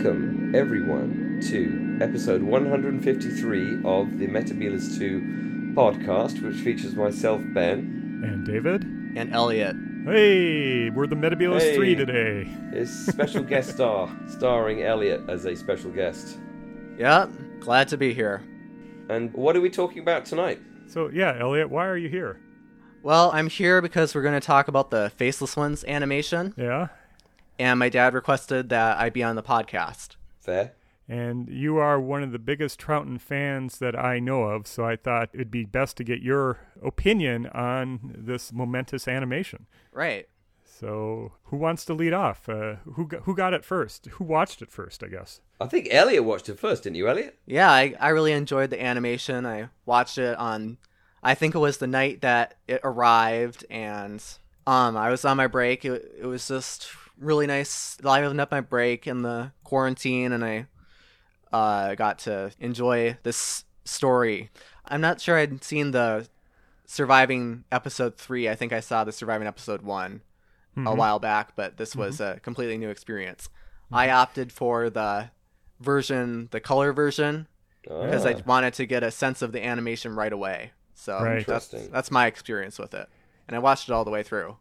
Welcome, everyone, to episode 153 of the Metebelis 2 podcast, which features myself, Ben, And David? and Eliot. Hey, we're the Metebelis Hey. 3 today. his special guest star, starring Eliot as a special guest. Yeah, glad to be here. And what are we talking about tonight? So, yeah, Eliot, why are you here? Well, I'm here because we're going to talk about the Faceless Ones animation, Yeah? And my dad requested that I be on the podcast. Fair? And you are one of the biggest Troughton fans that I know of, so I thought it'd be best to get your opinion on this momentous animation. Right. So, who wants to lead off? Uh, who, got, who got it first? Who watched it first, I guess? I think Eliot watched it first, didn't you, Eliot? Yeah, I, I really enjoyed the animation. I watched it on, I think it was the night that it arrived, and um, I was on my break. It, it was just really nice livening up my break in the quarantine, and I uh, got to enjoy this story. I'm not sure I'd seen the surviving episode three. I think I saw the surviving episode one a while back, but this was a completely new experience. I opted for the version, the color version, because I Ah. wanted to get a sense of the animation right away. So Right. that's that's my experience with it, and I watched it all the way through.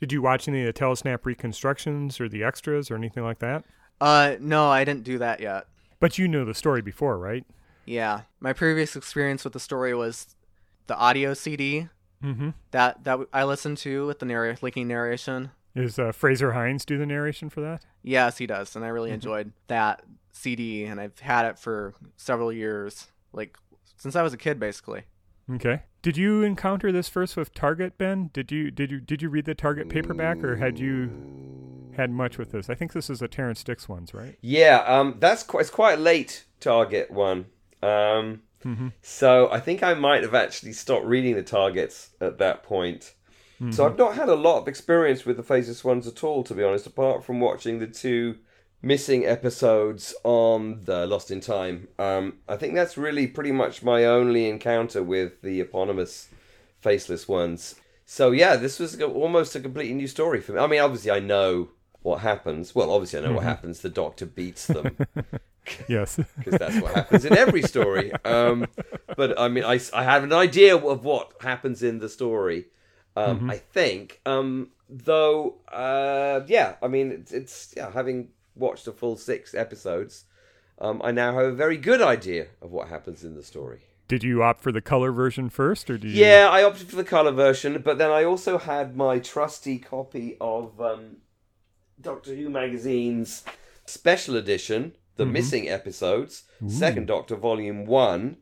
Did you watch any of the Telesnap reconstructions or the extras or anything like that? Uh, no, I didn't do that yet. But you knew the story before, right? Yeah, my previous experience with the story was the audio CD Mm-hmm. that that I listened to with the narr- linking narration. Is uh, Frazer Hines do the narration for that? Yes, he does, and I really enjoyed that CD, and I've had it for several years, like since I was a kid, basically. Okay. Did you encounter this first with Target, Ben? Did you did you did you read the Target paperback, or had you had much with this? I think this is a Terrance Dicks ones, right? Yeah, um, that's quite, it's quite a late target one. Um, So I think I might have actually stopped reading the targets at that point. So I've not had a lot of experience with the Faceless Ones at all, to be honest, apart from watching the two missing episodes on the Lost in Time. Um, I think that's really pretty much my only encounter with the eponymous Faceless Ones. So yeah, this was almost a completely new story for me. I mean, obviously I know what happens. Well, obviously I know what happens. The Doctor beats them Yes. because that's what happens in every story. Um, but I mean, I, I have an idea of what happens in the story. Um, I think, um, though, uh, yeah. I mean, it's, it's yeah. Having watched a full six episodes, um, I now have a very good idea of what happens in the story. did you opt for the color version first, or did you? Yeah, I opted for the color version, but then I also had my trusty copy of um, Doctor Who magazine's special edition, the missing episodes, Second Doctor Volume One,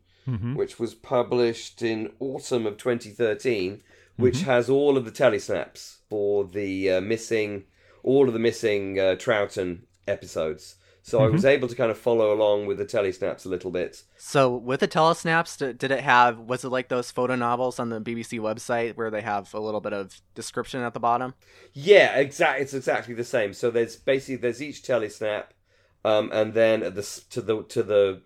which was published in autumn of 2013, which has all of the telesnaps for the uh, missing, all of the missing uh, Troughton episodes. So I was able to kind of follow along with the telesnaps a little bit. So with the telesnaps, did, did it have? Was it like those photo novels on the BBC website where they have a little bit of description at the bottom? Yeah, exactly. It's exactly the same. So there's basically there's each telesnap, um, and then at the to the to the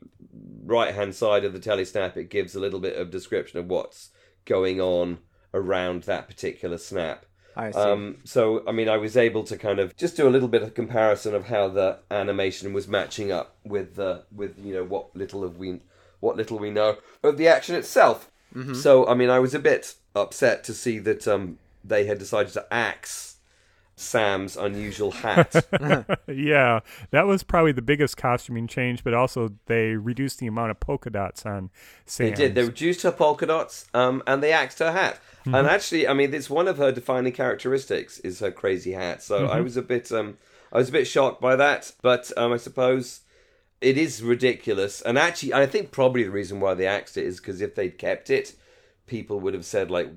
right hand side of the telesnap, it gives a little bit of description of what's going on around that particular snap. I see. Um, so I mean, I was able to kind of just do a little bit of comparison of how the animation was matching up with the with you know what little of we what little we know of the action itself. So I mean, I was a bit upset to see that um, they had decided to axe Sam's unusual hat. yeah, that was probably the biggest costuming change, but also they reduced the amount of polka dots on Sam. They did. They reduced her polka dots, um, and they axed her hat. And actually, I mean, it's one of her defining characteristics is her crazy hat. So I was a bit, um, I was a bit shocked by that. But um, I suppose it is ridiculous. And actually, I think probably the reason why they axed it is because if they'd kept it, people would have said like,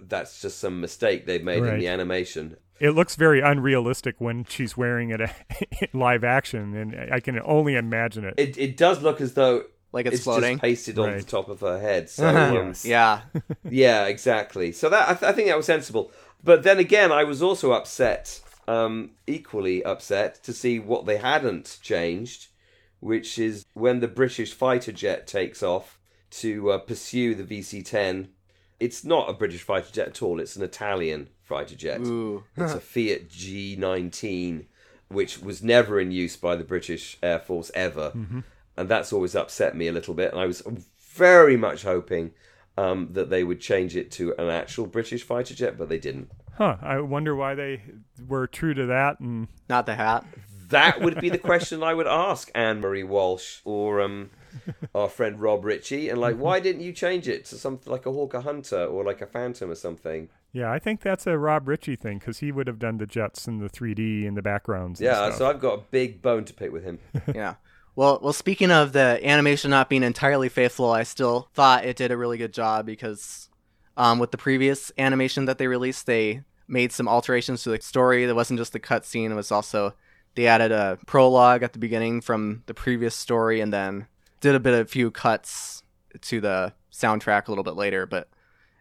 "That's just some mistake they've made in the animation." It looks very unrealistic when she's wearing it live action, and I can only imagine it. It it does look as though Like it's it's floating? just pasted on the top of her head. So um, Yes. yeah. Yeah, exactly. So that I, th- I think that was sensible. But then again, I was also upset, um, equally upset, to see what they hadn't changed, which is when the British fighter jet takes off to uh, pursue the VC-10. It's not a British fighter jet at all. It's an Italian fighter jet. Ooh. It's a Fiat G19. which was never in use by the British Air Force ever, and that's always upset me a little bit. And I was very much hoping um, that they would change it to an actual British fighter jet, but they didn't. Huh. I wonder why they were true to that. And Not the hat. That would be the question I would ask Anne Marie Walsh or um, our friend Rob Ritchie, and like, why didn't you change it to something like a Hawker Hunter or like a Phantom or something? Yeah, I think that's a Rob Ritchie thing because he would have done the jets and the 3D and the backgrounds. and Yeah, stuff. so I've got a big bone to pick with him. yeah. Well, well. Speaking of the animation not being entirely faithful, I still thought it did a really good job because, um, with the previous animation that they released, they made some alterations to the story. That wasn't just the cutscene; it was also they added a prologue at the beginning from the previous story, and then did a bit of a few cuts to the soundtrack a little bit later. But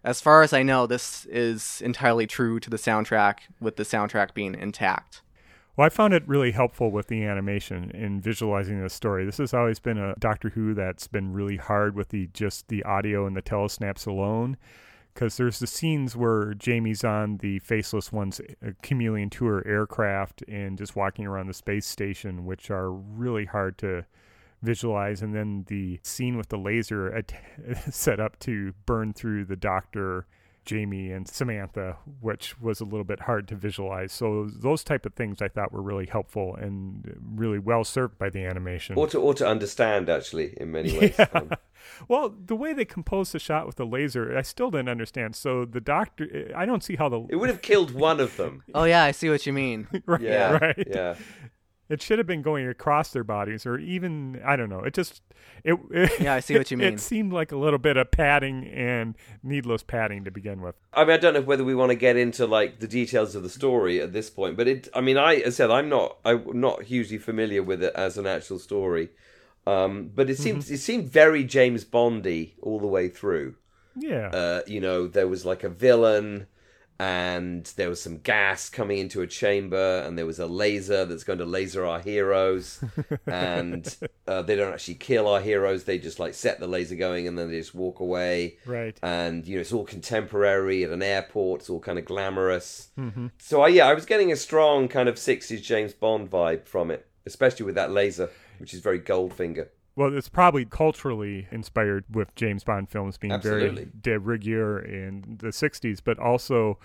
as far as I know, this is entirely true to the soundtrack, with the soundtrack being intact. Well, I found it really helpful with the animation in visualizing the story. This has always been a Doctor Who that's been really hard with the just the audio and the telesnaps alone. Because there's the scenes where Jamie's on the Faceless One's Chameleon Tour aircraft and just walking around the space station, which are really hard to visualize. And then the scene with the laser at- set up to burn through the Doctor Jamie and Samantha, which was a little bit hard to visualize. So those type of things I thought were really helpful and really well served by the animation. Or to, or to understand, actually, in many ways. Um, well, the way they composed the shot with the laser, I still didn't understand. So the doctor, I don't see how the it would have killed one of them. Oh yeah, I see what you mean. right, Yeah, right. yeah. It should have been going across their bodies, or even I don't know. It just it. it Yeah, I see what you mean. It seemed like a little bit of padding and needless padding to begin with. I mean, I don't know whether we want to get into like the details of the story at this point, but it. I mean, I as I said I'm not I'm not hugely familiar with it as an actual story, um, but it seemed it seemed very James Bondy all the way through. Yeah. Uh, you know, there was like a villain, and there was some gas coming into a chamber, and there was a laser that's going to laser our heroes, and uh, they don't actually kill our heroes; they just like set the laser going, and then they just walk away right. and you know it's all contemporary at an airport. It's all kind of glamorous. So I, yeah, I was getting a strong kind of '60s James Bond vibe from it, especially with that laser, which is very Goldfinger. Well, it's probably culturally inspired with James Bond films being Absolutely. very de rigueur in the 60s, but also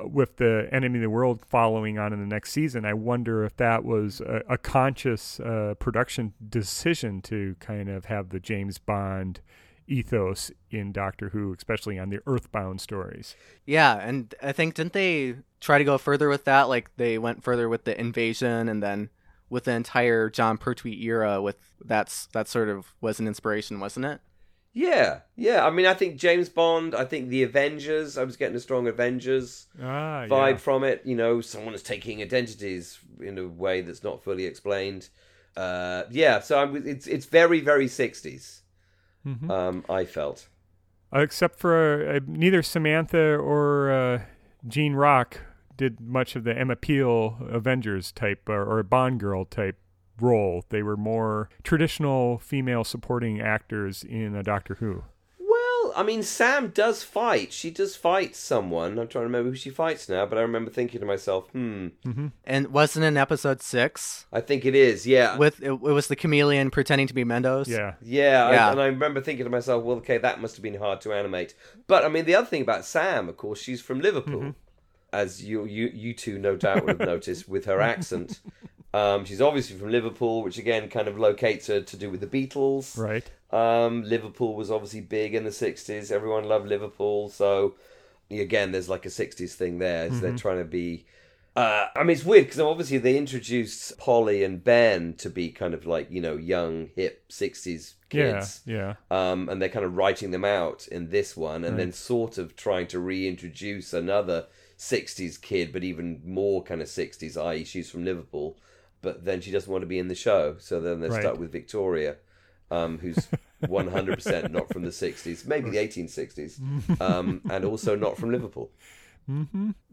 uh, with the Enemy of the World following on in the next season. I wonder if that was a, a conscious uh, production decision to kind of have the James Bond ethos in Doctor Who, especially on the Earthbound stories. Yeah, and I think didn't they try to go further with that? Like they went further with the invasion, and then with the entire Jon Pertwee era, with that's that sort of was an inspiration, wasn't it? Yeah, yeah. I mean, I think James Bond. I think the Avengers. I was getting a strong Avengers Ah, vibe yeah. from it. You know, someone is taking identities in a way that's not fully explained. Uh, yeah, so I'm, it's it's very very 60s. Mhm. Um, I felt. Except for uh, neither Samantha or uh, Jean Rock did much of the Emma Peel Avengers type or, or Bond girl type role. They were more traditional female supporting actors in a Doctor Who. Well, I mean, Sam does fight. She does fight someone. I'm trying to remember who she fights now, but I remember thinking to myself, hmm, And wasn't in episode six I think it is. Yeah. with it, it was the chameleon pretending to be Mendos. Yeah. yeah, I- Yeah. and I remember thinking to myself, well, okay, that must have been hard to animate. But I mean, the other thing about Sam, of course, she's from Liverpool, as you you you two no doubt would have noticed with her accent. Um, she's obviously from Liverpool, which again kind of locates her to do with the Beatles. Right. Um, Liverpool was obviously big in the '60s. Everyone loved Liverpool, so again, there's like a '60s thing there. So they're trying to be. Uh, I mean, it's weird because obviously they introduced Polly and Ben to be kind of like you know young, hip '60s kids, Yeah. Yeah. um, and they're kind of writing them out in this one, and then sort of trying to reintroduce another '60s kid, but even more kind of '60s, i.e., she's from Liverpool, but then she doesn't want to be in the show, so then they're Right. stuck with Victoria, um, who's 100% not from the '60s, maybe the 1860s, um, and also not from Liverpool.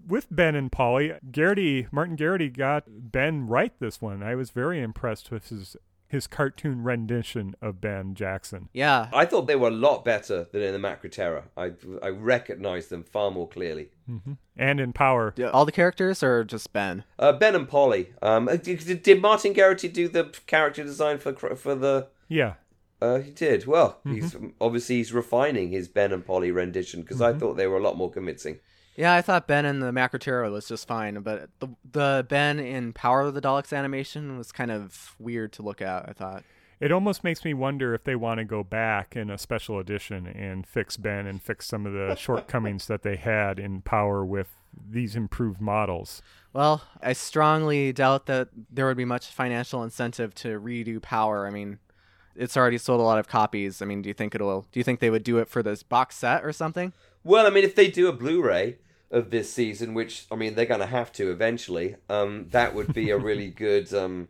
With Ben and Polly, Geraghty, Martin Geraghty got Ben right this one. I was very impressed with his his cartoon rendition of Ben Jackson. Yeah. I thought they were a lot better than in the Macra Terror. I I recognized them far more clearly. hmm And in Power, Yeah, All the characters or just Ben? Uh, ben and Polly. Um, uh, did, did Martin Geraghty do the character design for for the? yeah, Uh, he did. Well, he's obviously he's refining his Ben and Polly rendition because I thought they were a lot more convincing. Yeah, I thought Ben in the Macra Terror was just fine, but the the Ben in Power of the Daleks animation was kind of weird to look at. I thought. it almost makes me wonder if they want to go back in a special edition and fix Ben and fix some of the shortcomings that they had in Power with these improved models. Well, I strongly doubt that there would be much financial incentive to redo Power. I mean, it's already sold a lot of copies. I mean, do you think it'll? Do you think they would do it for this box set or something? Well, I mean, if they do a Blu-ray of this season, which I mean they're going to have to eventually, um, that would be a really good um,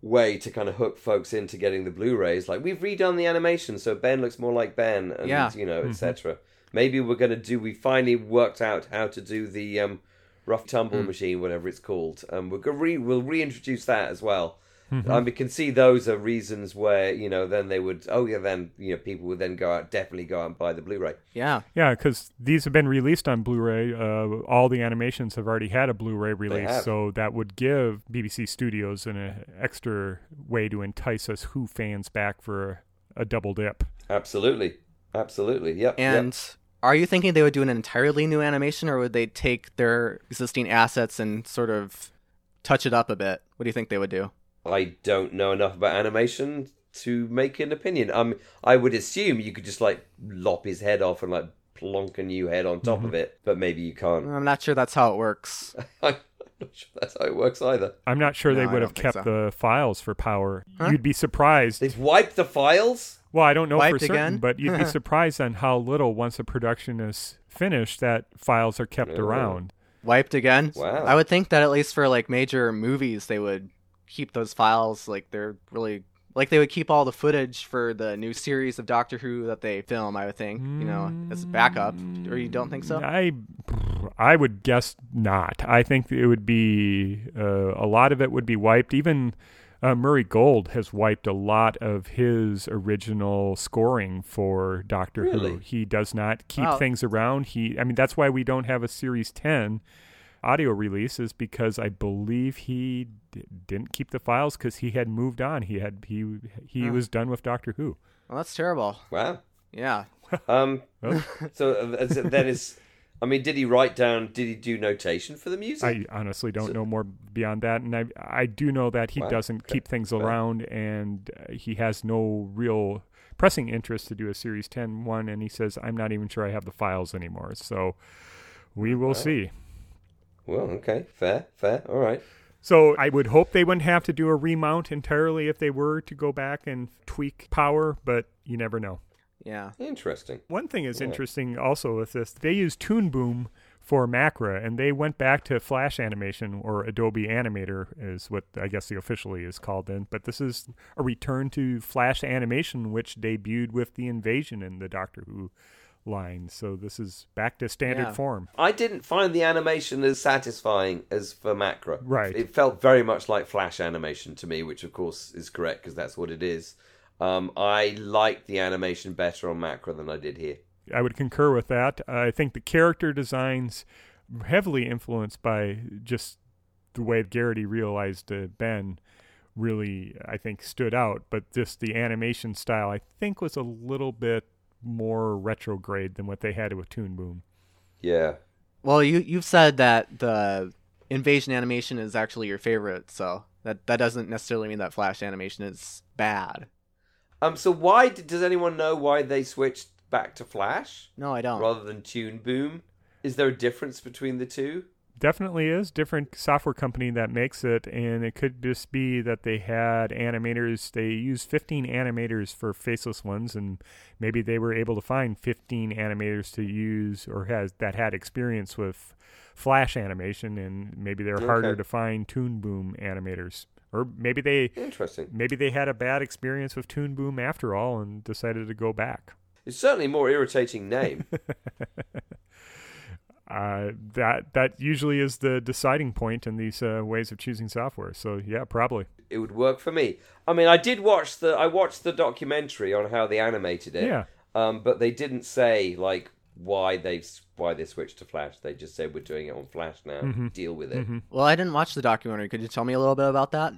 way to kind of hook folks into getting the Blu-rays. Like we've redone the animation, so Ben looks more like Ben, and Yeah. you know, etc. Maybe we're going to do. We finally worked out how to do the um, rough tumble machine, whatever it's called. Um, we're re- we'll reintroduce that as well. I mean, can see those are reasons where you know then they would. Oh yeah, then you know people would then go out definitely go out and buy the Blu-ray. Yeah. Yeah, because these have been released on Blu-ray. Uh, all the animations have already had a Blu-ray release, so that would give BBC Studios an uh, extra way to entice us Who fans back for a, a double dip. Absolutely, absolutely. Yep. yep. And are you thinking they would do an entirely new animation, or would they take their existing assets and sort of touch it up a bit? What do you think they would do? I don't know enough about animation to make an opinion. Um, I would assume you could just like lop his head off and like plonk a new head on top Mm-hmm. of it, but maybe you can't. I'm not sure that's how it works. I'm not sure that's how it works either. I'm not sure they No, I would have kept so. the files for Power. Huh? You'd be surprised. They've wiped the files. Well, I don't know for Wiped certain, again? but you'd be surprised on how little once a production is finished that files are kept Oh. around. Wiped again? Wow. I would think that at least for like major movies, they would keep those files like they're really like they would keep all the footage for the new series of Doctor Who that they film. I would think, you know, as a backup. Or you don't think so? I, I would guess not. I think it would be uh, a lot of it would be wiped. Even uh, Murray Gold has wiped a lot of his original scoring for Doctor Who. He does not keep Wow. things around. He, I mean, that's why we don't have a Series Ten audio release is because I believe he d- didn't keep the files because he had moved on. He had he he Huh. was done with Doctor Who. Well, that's terrible. Wow. Yeah. Um. Oh. so uh, is then is. I mean, did he write down? Did he do notation for the music? I honestly don't know more beyond that, and I I do know that he Wow. doesn't Okay. keep things Wow. around, and uh, he has no real pressing interest to do a Series 10 one, and he says I'm not even sure I have the files anymore. So we will Wow. see. Well, okay, fair, fair. All right. So I would hope they wouldn't have to do a remount entirely if they were to go back and tweak power, but you never know. Yeah. Interesting. One thing is Yeah. interesting also with this, they use Toon Boom for Macra, and they went back to Flash animation or Adobe Animator is what I guess the officially is called then. But this is a return to Flash animation, which debuted with the Invasion in the Doctor Who line. So this is back to standard Yeah. form. I didn't find the animation as satisfying as for Macra. Right. It felt very much like Flash animation to me, which of course is correct because that's what it is. Um, I liked the animation better on Macra than I did here. I would concur with that. I think the character designs heavily influenced by just the way Geraghty realized uh, Ben really I think stood out, but just the animation style I think was a little bit more retrograde than what they had with Toon Boom. Yeah. Well, you you've said that the invasion animation is actually your favorite, so that that doesn't necessarily mean that Flash animation is bad. Um. So why did, does anyone know why they switched back to Flash No, I don't. rather than Toon Boom? Is there a difference between the two? Definitely is different software company that makes it, and it could just be that they had animators. They used 15 animators for faceless ones, and maybe they were able to find 15 animators to use or has that had experience with Flash animation, and maybe they're harder to find Toon Boom animators, or maybe they Interesting. maybe they had a bad experience with Toon Boom after all and decided to go back. It's certainly a more irritating name. uh, that that usually is the deciding point in these uh, ways of choosing software. So yeah, probably. It would work for me. I mean, I did watch the I watched the documentary on how they animated it. Yeah. Um, but they didn't say like why they why they switched to Flash. They just said we're doing it on Flash now. Mm-hmm. Deal with it. Well, I didn't watch the documentary. Could you tell me a little bit about that?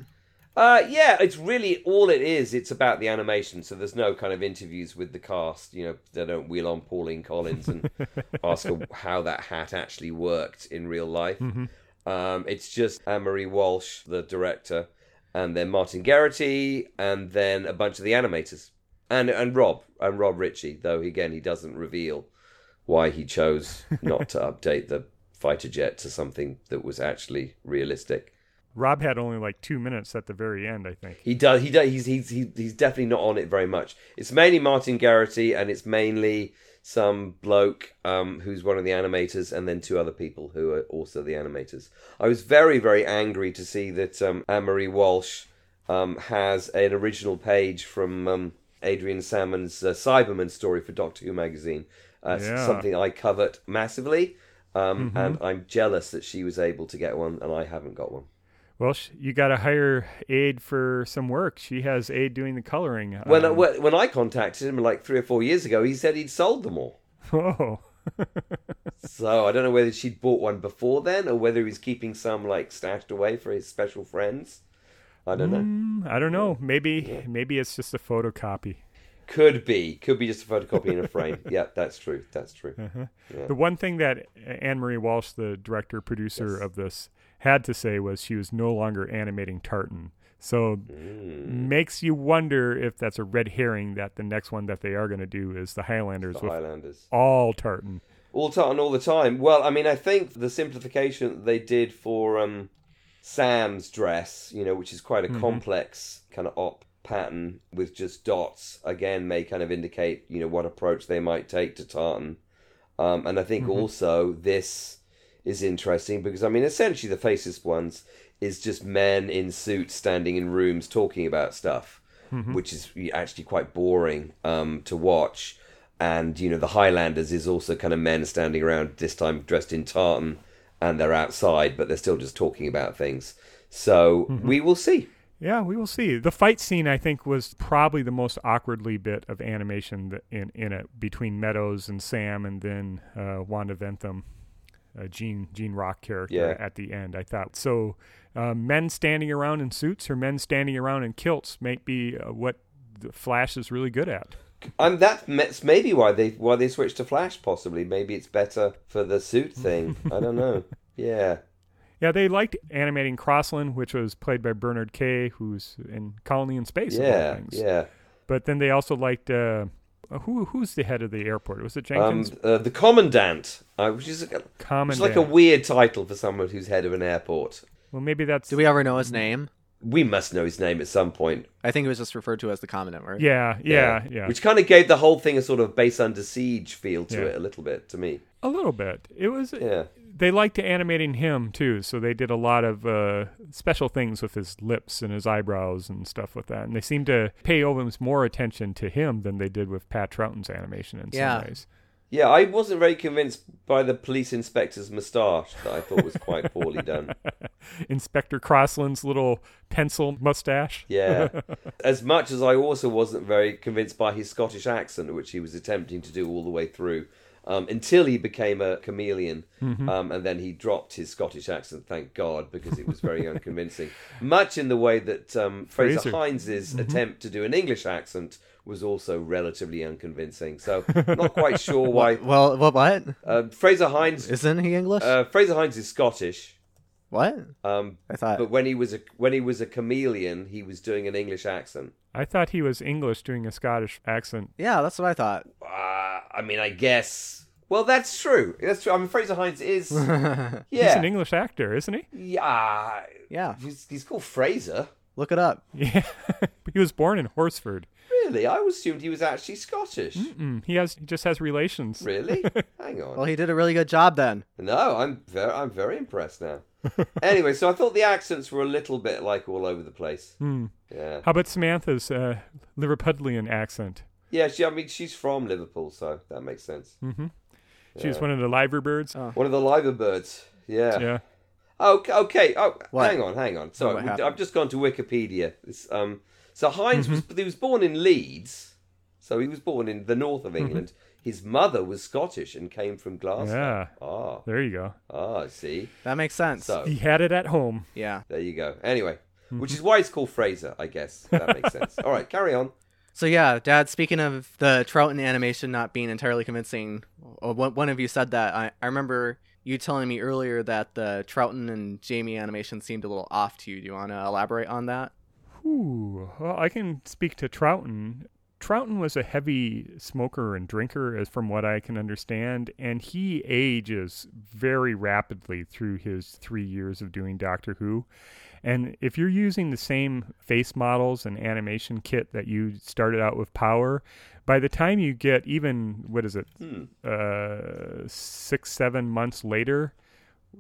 Uh, yeah, it's really all it is. It's about the animation. So there's no kind of interviews with the cast. You know, they don't wheel on Pauline Collins and ask her how that hat actually worked in real life. Um, it's just Anne Marie Walsh, the director, and then Martin Geraghty, and then a bunch of the animators, and and Rob and Rob Ritchie. Though again, he doesn't reveal why he chose not to update the fighter jet to something that was actually realistic. Rob had only like two minutes at the very end, I think. He does. He does. He's he's he's definitely not on it very much. It's mainly Martin Geraghty, and it's mainly some bloke um, who's one of the animators, and then two other people who are also the animators. I was very very angry to see that um, Anne Marie Walsh um, has an original page from um, Adrian Salmon's uh, Cyberman story for Doctor Who magazine. Uh, Yeah. something I covet massively, um, and I'm jealous that she was able to get one and I haven't got one. Well, sh- you got to hire Aid for some work. She has Aid doing the coloring. When, Um, when when I contacted him like three or four years ago, he said he'd sold them all. oh, So I don't know whether she'd bought one before then, or whether he's keeping some like stashed away for his special friends. I don't know. Mm, I don't know. Maybe maybe it's just a photocopy. Could be, could be just a photocopy in a frame. yeah, that's true. That's true. The one thing that Anne Marie Walsh, the director producer Yes. of this, had to say was she was no longer animating Tartan. So Mm. makes you wonder if that's a red herring that the next one that they are going to do is the Highlanders The with Highlanders. all Tartan. all tartan all the time. Well, I mean, I think the simplification they did for um, Sam's dress, you know, which is quite a complex kind of op pattern with just dots, again, may kind of indicate, you know, what approach they might take to tartan. Um, and I think also this is interesting because, I mean, essentially the faceless ones is just men in suits standing in rooms talking about stuff, which is actually quite boring um, to watch. And, you know, the Highlanders is also kind of men standing around, this time dressed in tartan, and they're outside, but they're still just talking about things. So we will see. Yeah, we will see. The fight scene, I think, was probably the most awkwardly bit of animation that in in it between Meadows and Sam, and then uh, Wanda Ventham, uh, Gene Gene Rock character Yeah. at the end. I thought so. Uh, men standing around in suits or men standing around in kilts might be uh, what the Flash is really good at. And that's maybe why they why they switched to Flash. Possibly, maybe it's better for the suit thing. I don't know. Yeah, Yeah, they liked animating Crossland, which was played by Bernard Kay, who's in Colony in Space. yeah, yeah. But then they also liked uh, who who's the head of the airport? Was it Um, Jenkins? uh, the commandant, uh, which is which Commandant. is like a weird title for someone who's head of an airport. well, maybe that's Do we ever know his name? We must know his name at some point. I think it was just referred to as the commandant, right? Yeah, yeah, yeah. Which kind of gave the whole thing a sort of base under siege feel to Yeah. it a little bit to me. a little bit. It was. Yeah. They liked animating him too, so they did a lot of uh, special things with his lips and his eyebrows and stuff with that. And they seemed to pay almost more attention to him than they did with Pat Troughton's animation in Yeah. some ways. Yeah, I wasn't very convinced by the police inspector's moustache that I thought was quite poorly done. Inspector Crossland's little pencil mustache. Yeah. As much as I also wasn't very convinced by his Scottish accent, which he was attempting to do all the way through, um, until he became a chameleon. Um, and then he dropped his Scottish accent, thank God, because it was very unconvincing. Much in the way that um, Frazer, Frazer. Hines's attempt to do an English accent was also relatively unconvincing. So, not quite sure why. Well, what? What? Uh, Frazer Hines. Isn't he English? Uh, Frazer Hines is Scottish. What? Um, I thought. but when he was a when he was a chameleon, he was doing an English accent. I thought he was English doing a Scottish accent. yeah, that's what I thought. Uh, I mean, I guess. Well, that's true. That's true. I mean, Frazer Hines is. He's Yeah. an English actor, isn't he? yeah. Yeah, He's, he's called Frazer. look it up. Yeah. he was born in Horsforth. Really? I assumed he was actually Scottish. Mm, he has he just has relations. Really? Hang on. Well, he did a really good job then. No, I'm very, I'm very impressed now. Anyway, so I thought the accents were a little bit like all over the place. Hmm. Yeah. How about Samantha's uh, Liverpudlian accent? Yeah. She. I mean, she's from Liverpool, so that makes sense. She was one of the liver birds. Oh. One of the liver birds. Yeah. Yeah. Okay. Okay. Oh, What? hang on, hang on. Sorry, we- I've just gone to Wikipedia. It's, um, so Hines Mm-hmm. was he was born in Leeds, so he was born in the north of England. His mother was Scottish and came from Glasgow. Yeah. Ah, There you go. ah, I see. That makes sense. So He had it at home. Yeah. there you go. Anyway, Mm-hmm. which is why it's called Frazer, I guess. That makes sense. All right, carry on. So yeah, Dad. Speaking of the Troughton animation not being entirely convincing, uh, one one of you said that. I, I remember you telling me earlier that the Troughton and Jamie animation seemed a little off to you. Do you want to elaborate on that? Ooh, well, I can speak to Troughton. Troughton was a heavy smoker and drinker, as from what I can understand, and he ages very rapidly through his three years of doing Doctor Who. And if you're using the same face models and animation kit that you started out with Power, by the time you get even what is it, uh, six seven months later,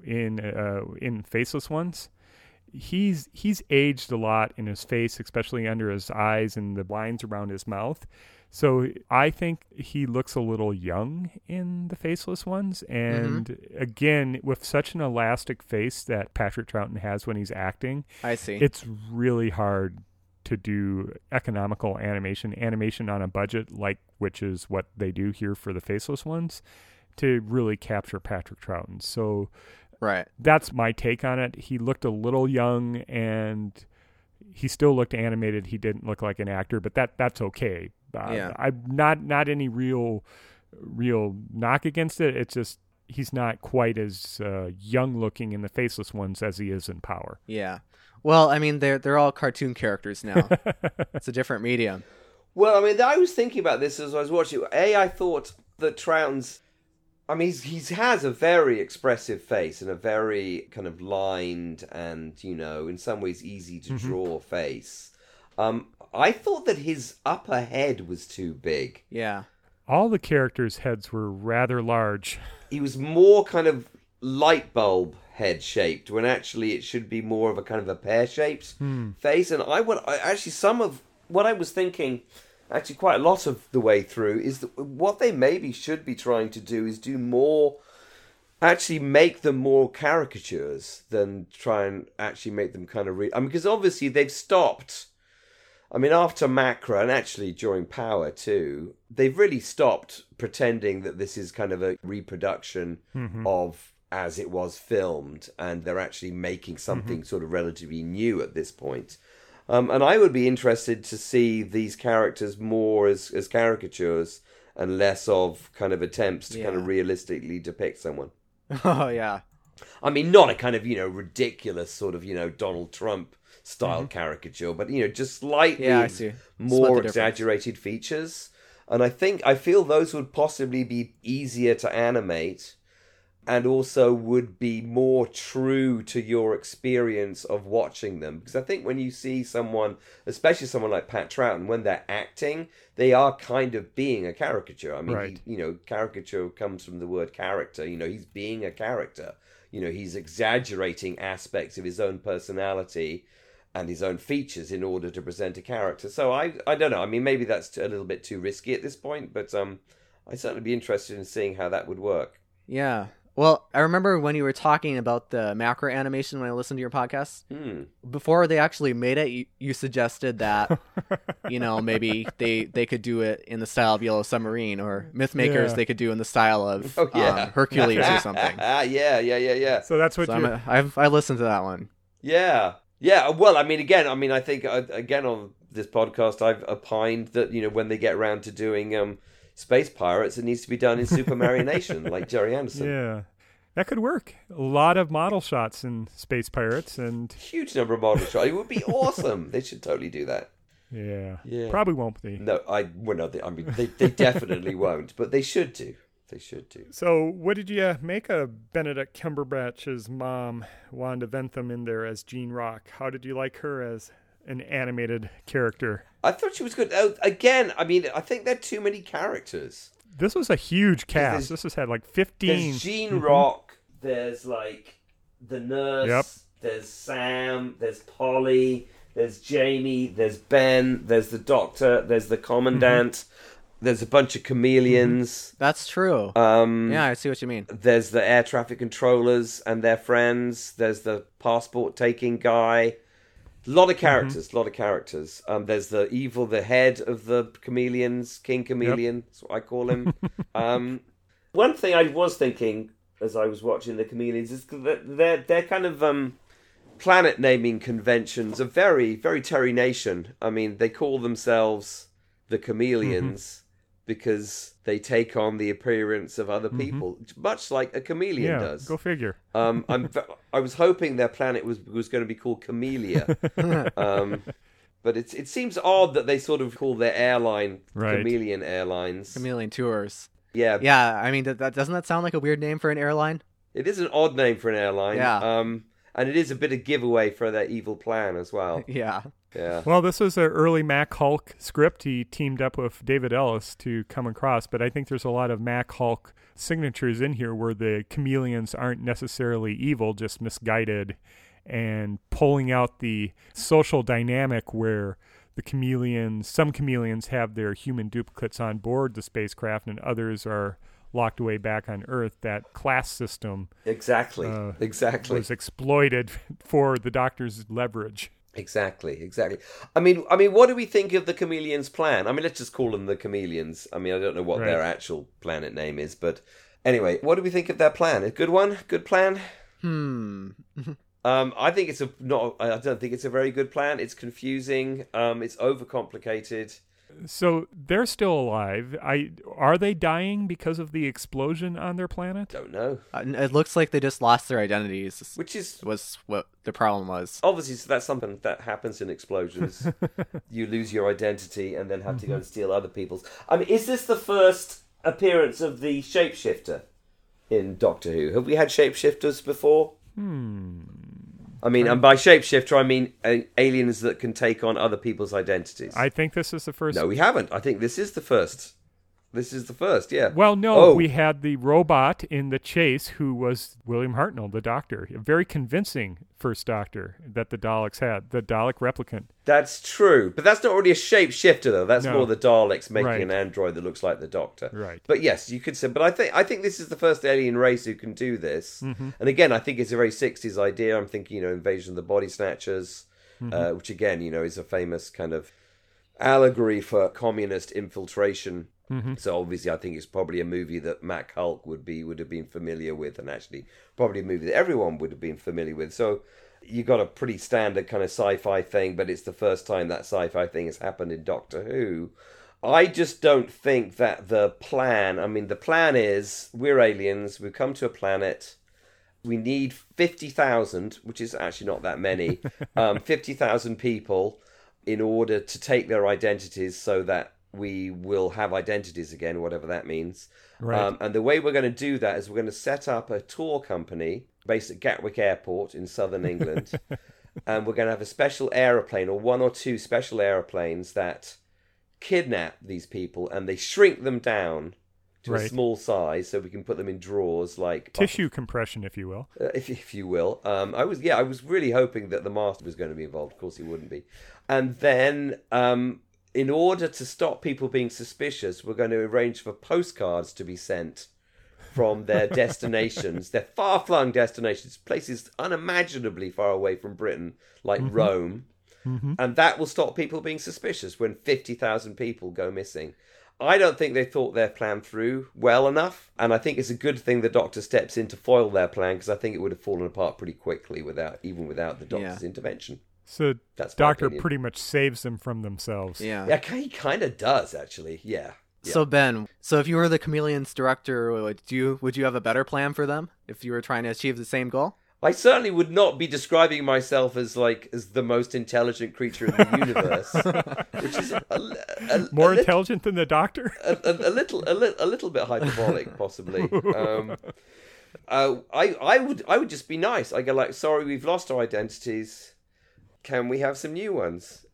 in uh, in Faceless Ones, he's he's aged a lot in his face, especially under his eyes and the lines around his mouth. So I think he looks a little young in the faceless ones. And mm-hmm. again, with such an elastic face that Patrick Troughton has when he's acting, I see. it's really hard to do economical animation, animation on a budget, like which is what they do here for the faceless ones, to really capture Patrick Troughton. So right. that's my take on it. He looked a little young and he still looked animated. He didn't look like an actor, but that that's okay. Uh, Yeah. I'm not not any real real knock against it. It's just he's not quite as uh, young looking in the faceless ones as he is in Power. Yeah. Well, I mean, they're they're all cartoon characters now. it's a different medium. Well, I mean, I was thinking about this as I was watching. A, I thought that Troughton's. I mean, he's, he has a very expressive face and a very kind of lined and, you know, in some ways easy to draw face. Um, I thought that his upper head was too big. Yeah. All the characters' heads were rather large. He was more kind of light bulb head shaped when actually it should be more of a kind of a pear shaped face. And I would I, actually some of what I was thinking, actually quite a lot of the way through, is that what they maybe should be trying to do is do more. Actually, make them more caricatures than try and actually make them kind of real. I mean, because obviously they've stopped. I mean, after Macra and actually during Power too, they've really stopped pretending that this is kind of a reproduction mm-hmm. of as it was filmed, and they're actually making something mm-hmm. sort of relatively new at this point. Um, and I would be interested to see these characters more as, as caricatures and less of kind of attempts to kind of realistically depict someone. Oh yeah. I mean, not a kind of, you know, ridiculous sort of, you know, Donald Trump style caricature, but, you know, just slightly Yeah, I see. Split the more exaggerated features. And I think, I feel those would possibly be easier to animate and also would be more true to your experience of watching them. Because I think when you see someone, especially someone like Pat Troughton, when they're acting, they are kind of being a caricature. I mean, Right. he, you know, caricature comes from the word character. You know, he's being a character. You know, he's exaggerating aspects of his own personality and his own features in order to present a character. So I, I don't know. I mean, maybe that's a little bit too risky at this point, but um, I'd certainly be interested in seeing how that would work. Yeah. Well, I remember when you were talking about the Macra animation when I listened to your podcast. Hmm. Before they actually made it, you, you suggested that you know maybe they they could do it in the style of Yellow Submarine or Mythmakers Yeah. they could do in the style of Oh yeah, um, Hercules or something. yeah, yeah, yeah, yeah, So that's what So you I'm a, I've I listened to that one. yeah, yeah. Well, I mean, again, I mean, I think uh, again on this podcast, I've opined that you know when they get around to doing um, space pirates, it needs to be done in Supermarionation, like Gerry Anderson. Yeah. That could work. A lot of model shots in Space Pirates and Huge number of model shots. It would be awesome. they should totally do that. yeah. Yeah. Probably won't be. No, I well, no, they, I mean, they, they definitely won't, but they should do. They should do. So, what did you uh, make of Benedict Cumberbatch's mom, Wanda Ventham, in there as Jean Rock? How did you like her as an animated character? I thought she was good. Oh, again, I mean, I think there are too many characters. This was a huge cast. This has had like 15. There's mm-hmm. Jean Rock. There's like the nurse. Yep. There's Sam. There's Polly. There's Jamie. There's Ben. There's the doctor. There's the commandant. Mm-hmm. There's a bunch of chameleons. Mm-hmm. That's true. Um, yeah, I see what you mean. There's the air traffic controllers and their friends. There's the passport taking guy. A lot of characters, a lot of characters. Um, there's the evil, the head of the chameleons, King Chameleon. That's what I call him. um, one thing I was thinking as I was watching the chameleons is that they're they're kind of um, planet naming conventions are very very Terry Nation. I mean, they call themselves the chameleons because they take on the appearance of other people, much like a chameleon yeah, does. go figure. Um, I'm, v- I was hoping their planet was was going to be called Camellia, um, but it's it seems odd that they sort of call their airline Right. Chameleon Airlines. Chameleon Tours. yeah, Yeah, I mean, that, that doesn't that sound like a weird name for an airline? it is an odd name for an airline. Yeah. um, and it is a bit of giveaway for their evil plan as well. Yeah. Yeah, Well, this was an early Mac Hulke script. He teamed up with David Ellis to come across, but I think there's a lot of Mac Hulke signatures in here where the chameleons aren't necessarily evil, just misguided, and pulling out the social dynamic where the chameleons, some chameleons have their human duplicates on board the spacecraft, and others are locked away back on Earth. That class system exactly, Uh, exactly. was exploited for the Doctor's leverage. Exactly, exactly. I mean, I mean, what do we think of the chameleons' plan? I mean, let's just call them the chameleons. I mean, I don't know what Right. their actual planet name is, but anyway, what do we think of their plan? A good one, good plan. Hmm. Um, I think it's a not. I don't think it's a very good plan. It's confusing. Um, it's overcomplicated. So they're still alive. I are they dying because of the explosion on their planet? Don't know. Uh, It looks like they just lost their identities. Which is was what the problem was. obviously so that's something that happens in explosions. you lose your identity and then have to go and steal other people's. I mean, is this the first appearance of the shapeshifter in Doctor Who? Have we had shapeshifters before? Hmm. I mean, and by shapeshifter, I mean uh, aliens that can take on other people's identities. I think this is the first. No, we haven't. I think this is the first. This is the first, yeah. Well, no, Oh. we had the robot in the chase who was William Hartnell, the Doctor. A very convincing first Doctor that the Daleks had, the Dalek replicant. That's true, but that's not really a shapeshifter, though. That's No. more the Daleks making Right. an android that looks like the Doctor. Right. But yes, you could say. But I think I think this is the first alien race who can do this. Mm-hmm. And again, I think it's a very '60s idea. I'm thinking, you know, Invasion of the Body Snatchers, Mm-hmm. uh, which again, you know, is a famous kind of allegory for communist infiltration. Mm-hmm. So obviously, I think it's probably a movie that Mac Hulke would be would have been familiar with, and actually probably a movie that everyone would have been familiar with. So you got a pretty standard kind of sci-fi thing, but it's the first time that sci-fi thing has happened in Doctor Who. I just don't think that the plan. I mean, the plan is we're aliens. We've come to a planet. We need fifty thousand, which is actually not that many. um, fifty thousand people in order to take their identities, so that we will have identities again, whatever that means. Right. Um, and the way we're going to do that is we're going to set up a tour company based at Gatwick Airport in southern England. and we're going to have a special aeroplane or one or two special aeroplanes that kidnap these people and they shrink them down to a small size so we can put them in drawers like Tissue compression, if you will. uh, if if you will. Um, I was yeah, I was really hoping that the master was going to be involved. Of course, he wouldn't be. And then, um, in order to stop people being suspicious, we're going to arrange for postcards to be sent from their destinations, their far-flung destinations, places unimaginably far away from Britain, like Rome. And that will stop people being suspicious when 50,000 people go missing. I don't think they thought their plan through well enough, and I think it's a good thing the Doctor steps in to foil their plan because I think it would have fallen apart pretty quickly without even without the Doctor's Yeah. intervention. So That's Doctor pretty much saves them from themselves. Yeah. Yeah, he kind of does actually. Yeah. Yeah. So Ben, so if you were the Chameleons director, would you would you have a better plan for them if you were trying to achieve the same goal? I certainly would not be describing myself as like as the most intelligent creature in the universe, which is a, a, More a, lit- intelligent than the Doctor? a, a, a little a, li- a little bit hyperbolic possibly um uh, i i would i would just be nice i go like sorry we've lost our identities can we have some new ones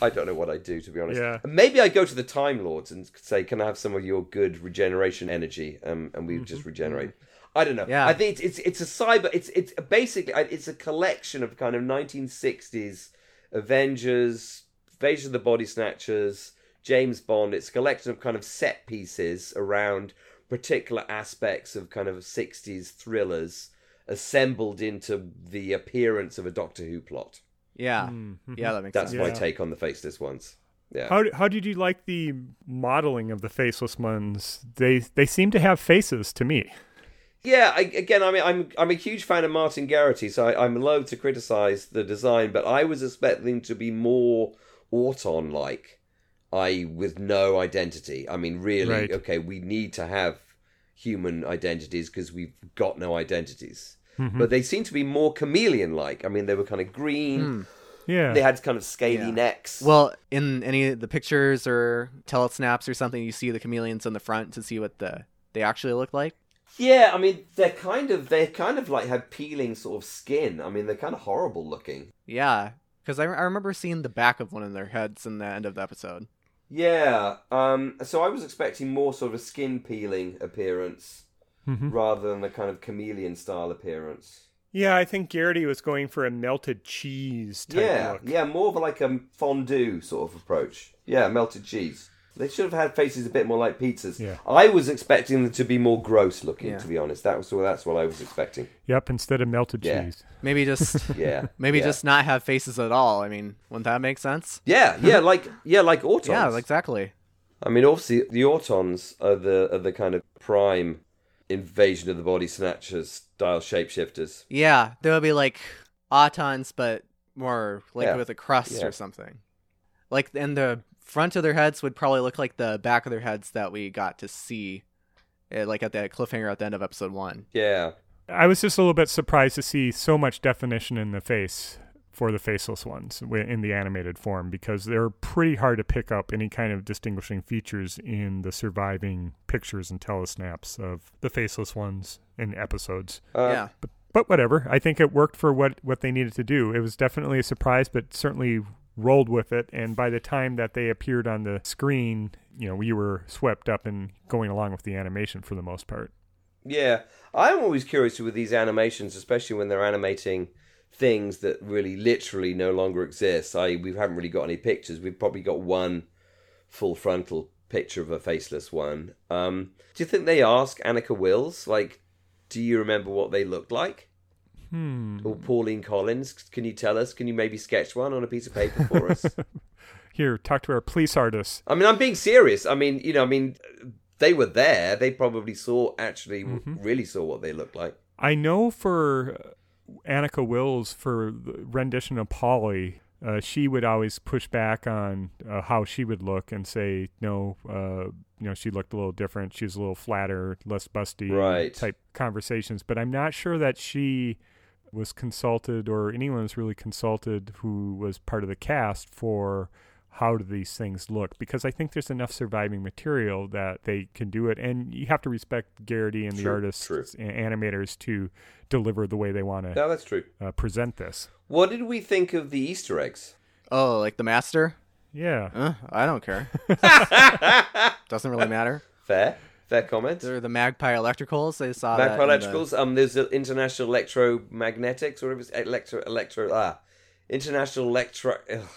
i don't know what i'd do to be honest Yeah. maybe i go to the time lords and say can i have some of your good regeneration energy um, and we just regenerate I don't know. Yeah. I think it's, it's it's a cyber. It's it's basically it's a collection of kind of 1960s Avengers, Invasion of the Body Snatchers, James Bond. It's a collection of kind of set pieces around particular aspects of kind of 60s thrillers assembled into the appearance of a Doctor Who plot. Yeah, Mm-hmm. yeah, that makes That's sense. my Yeah. take on the faceless ones. Yeah. How, how did you like the modeling of the faceless ones? They they seem to have faces to me. Yeah, I, again, I mean, I'm I'm a huge fan of Martin Geraghty, so I, I'm loath to criticize the design, but I was expecting to be more Auton like, I with no identity. I mean, really, Right. okay, we need to have human identities because we've got no identities. Mm-hmm. But they seem to be more chameleon like. I mean, they were kind of green. Yeah. They had kind of scaly Yeah. necks. Well, in any of the pictures or telesnaps or something, you see the chameleons in the front to see what the they actually look like. yeah, I mean, they're kind of they kind of like have peeling sort of skin. I mean, they're kind of horrible looking. Yeah, because I, I remember seeing the back of one of their heads in the end of the episode. Yeah. Um, so I was expecting more sort of a skin peeling appearance Mhm. rather than the kind of chameleon style appearance. Yeah, I think Geraghty was going for a melted cheese type yeah, look. yeah, more of like a fondue sort of approach. Yeah, melted cheese. They should have had faces a bit more like pizzas. Yeah. I was expecting them to be more gross looking. Yeah. To be honest, that was that's what I was expecting. Yep, instead of melted Yeah. cheese. Maybe just Yeah, maybe yeah. just not have faces at all. I mean, wouldn't that make sense? yeah, yeah, like yeah, like Autons. Yeah, exactly. I mean, obviously, the Autons are the are the kind of prime invasion of the body snatchers style shapeshifters. Yeah, they would be like autons, but more like Yeah. with a crust Yeah. or something. Like, and the front of their heads would probably look like the back of their heads that we got to see, uh, like at the cliffhanger at the end of episode one. Yeah, I was just a little bit surprised to see so much definition in the face for the faceless ones in the animated form because they're pretty hard to pick up any kind of distinguishing features in the surviving pictures and telesnaps of the faceless ones in episodes. Uh, yeah, But whatever, I think it worked for what what they needed to do. It was definitely a surprise, but certainly rolled with it. And by the time that they appeared on the screen, you know, we were swept up and going along with the animation for the most part. Yeah, I'm always curious with these animations, especially when they're animating things that really literally no longer exist. I we haven't really got any pictures. We've probably got one full frontal picture of a faceless one. Um, do you think they ask Anneke Wills like, do you remember what they looked like? Hmm. Or Pauline Collins, can you tell us? Can you maybe sketch one on a piece of paper for us? Here, talk to our police artist. I mean, I'm being serious. I mean, you know, I mean, they were there. They probably saw, actually, really saw what they looked like. I know for Anneke Wills for the rendition of Polly, uh, she would always push back on uh, how she would look and say, no, uh, you know, she looked a little different. She was a little flatter, less busty Right. type conversations. But I'm not sure that she was consulted or anyone was really consulted who was part of the cast for how do these things look because I think there's enough surviving material that they can do it and you have to respect Geraghty and the artists true. and animators to deliver the way they want to No, that's true. uh, present this. What did we think of the Easter eggs? Oh, like the master? Yeah. Uh, I don't care. Doesn't really matter. Fair, fair comment. They're the Magpie Electricals. I saw Magpie that. in the- Electricals. Um, there's the International Electromagnetics, or it was Electro Electro ah, International Electro ugh,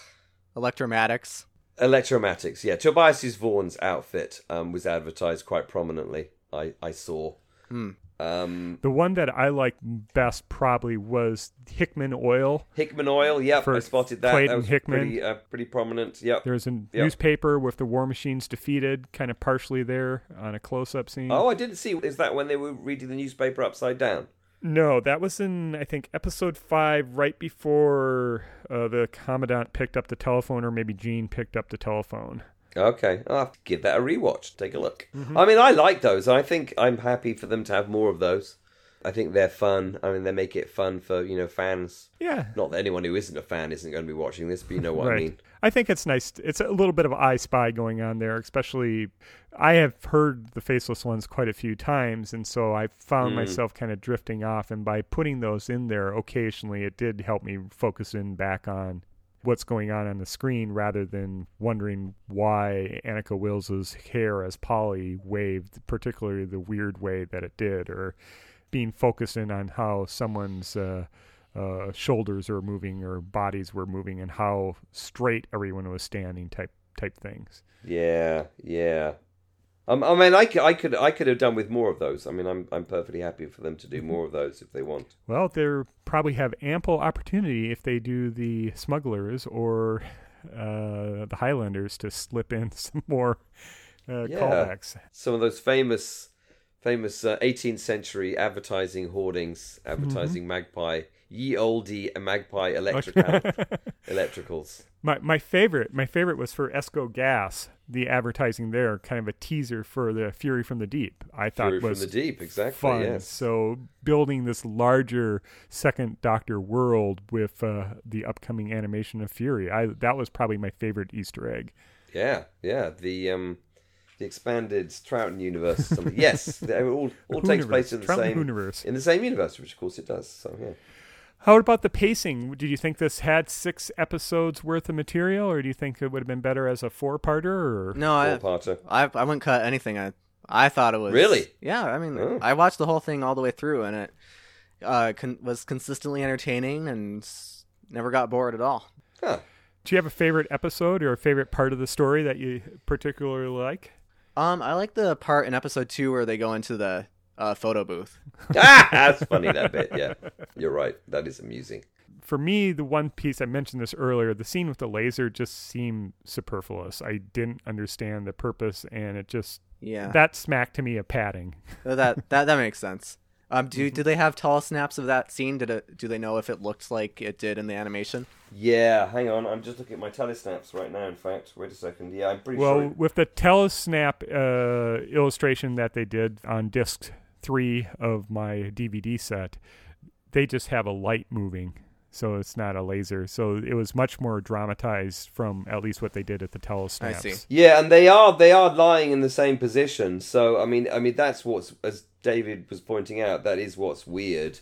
Electromatics. Electromatics. Yeah, Tobias Vaughan's outfit um was advertised quite prominently. I I saw. Hmm. Um, The one that I liked best probably was Hickman Oil. Hickman Oil. Yep, I spotted that. Clayton that was Hickman. pretty uh, pretty prominent. Yep. There's a Yep. newspaper with the War Machines defeated, kind of partially there on a close-up scene. Oh, I didn't see. Is that when they were reading the newspaper upside down? No, that was in I think episode five, right before uh, the commandant picked up the telephone, or maybe Jean picked up the telephone. Okay, I'll have to give that a rewatch. Take a look. Mm-hmm. I mean, I like those. I think I'm happy for them to have more of those. I think they're fun. I mean, they make it fun for you know fans. Yeah, Not that anyone who isn't a fan isn't going to be watching this, but you know what right. I mean. I think it's nice. It's a little bit of I Spy going on there, especially. I have heard the Faceless ones quite a few times, and so I found Mm. myself kind of drifting off. And by putting those in there occasionally, it did help me focus in back on what's going on on the screen rather than wondering why Anneke Wills's hair as Polly waved, particularly the weird way that it did, or being focused in on how someone's uh, uh, shoulders are moving or bodies were moving and how straight everyone was standing type type things. Yeah, yeah. Um, I mean, I could, I could, I could have done with more of those. I mean, I'm, I'm perfectly happy for them to do more of those if they want. Well, they probably have ample opportunity if they do the smugglers or uh, the Highlanders to slip in some more uh, Yeah. callbacks. Some of those famous, famous uh, 18th century advertising hoardings, advertising magpie, ye olde magpie electrical, electricals. My my favorite my favorite was for Esco Gas, the advertising there, kind of a teaser for the Fury from the Deep. I thought Fury from was the deep, exactly. fun. Yes. So building this larger second Doctor world with uh, the upcoming animation of Fury, I that was probably my favorite Easter egg. Yeah, yeah. The um, the expanded Troughton universe. or Something. yes, they all all takes place in the Troughton same universe. in the same universe, which of course it does. So yeah. How about the pacing? Did you think this had six episodes worth of material, or do you think it would have been better as a four-parter? Or No, I, Four-parter. I I wouldn't cut anything. I I thought it was Really? Yeah, I mean, Oh. I watched the whole thing all the way through, and it uh, con- was consistently entertaining and s- never got bored at all. Huh. do you have a favorite episode or a favorite part of the story that you particularly like? Um, I like the part in episode two where they go into the uh, photo booth. ah, that's funny that bit. Yeah, you're right. That is amusing. for me, the one piece I mentioned this earlier, the scene with the laser just seemed superfluous. I didn't understand the purpose, and it just Yeah, that smacked to me of padding. that that that makes sense. Um, do Mm-hmm. do they have tall telesnaps of that scene? Did it? Do they know if it looked like it did in the animation? Yeah, hang on. I'm just looking at my telesnaps right now. In fact, wait a second. Yeah, I'm pretty Well, sure. Well, with the telesnap uh, illustration that they did on disc three of my DVD set, they just have a light moving, so it's not a laser. So it was much more dramatized from at least what they did at the telesnaps. see. Yeah, and they are they are lying in the same position. So I mean, I mean that's what's as David was pointing out. That is what's weird,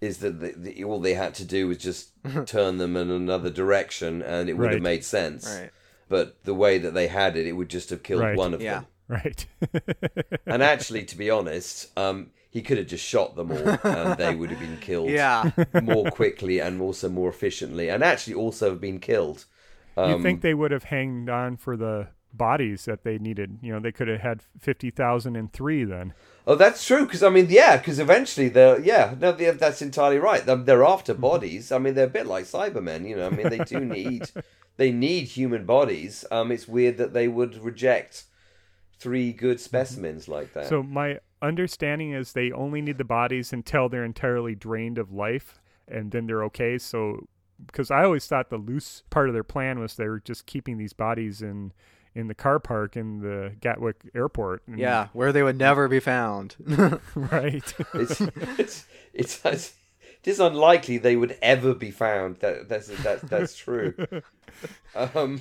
is that the, the, all they had to do was just turn them in another direction, and it would have made sense. Right. But the way that they had it, it would just have killed Right. one of Yeah. them. Right. And actually, to be honest, um, he could have just shot them all, and they would have been killed. Yeah. more quickly and also more efficiently, and actually also have been killed. Um, you think they would have hanged on for the bodies that they needed? You know, they could have had fifty thousand and three then. Oh, that's true. Because I mean, yeah. Because eventually, they're yeah. No, they- that's entirely right. They're, they're after bodies. I mean, they're a bit like Cybermen. You know, I mean, they do need they need human bodies. Um, it's weird that they would reject three good specimens like that. So my understanding is they only need the bodies until they're entirely drained of life, and then they're okay. So, because I always thought the loose part of their plan was they were just keeping these bodies in in the car park in the Gatwick airport. And- Yeah, where they would never be found. right. it's it's it's. it's it is unlikely they would ever be found. That that's that's that's true. Um,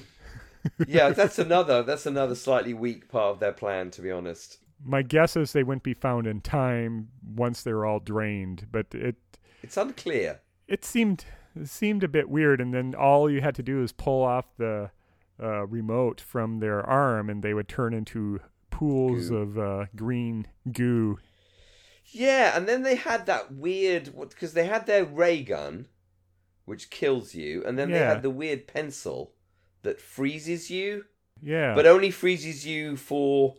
yeah, that's another that's another slightly weak part of their plan, to be honest. my guess is they wouldn't be found in time once they're all drained, but it It's unclear. it seemed it seemed a bit weird and then all you had to do is pull off the uh, remote from their arm and they would turn into pools Goo. of uh, green goo Yeah, and then they had that weird because they had their ray gun, which kills you, and then they had the weird pencil that freezes you, yeah but only freezes you for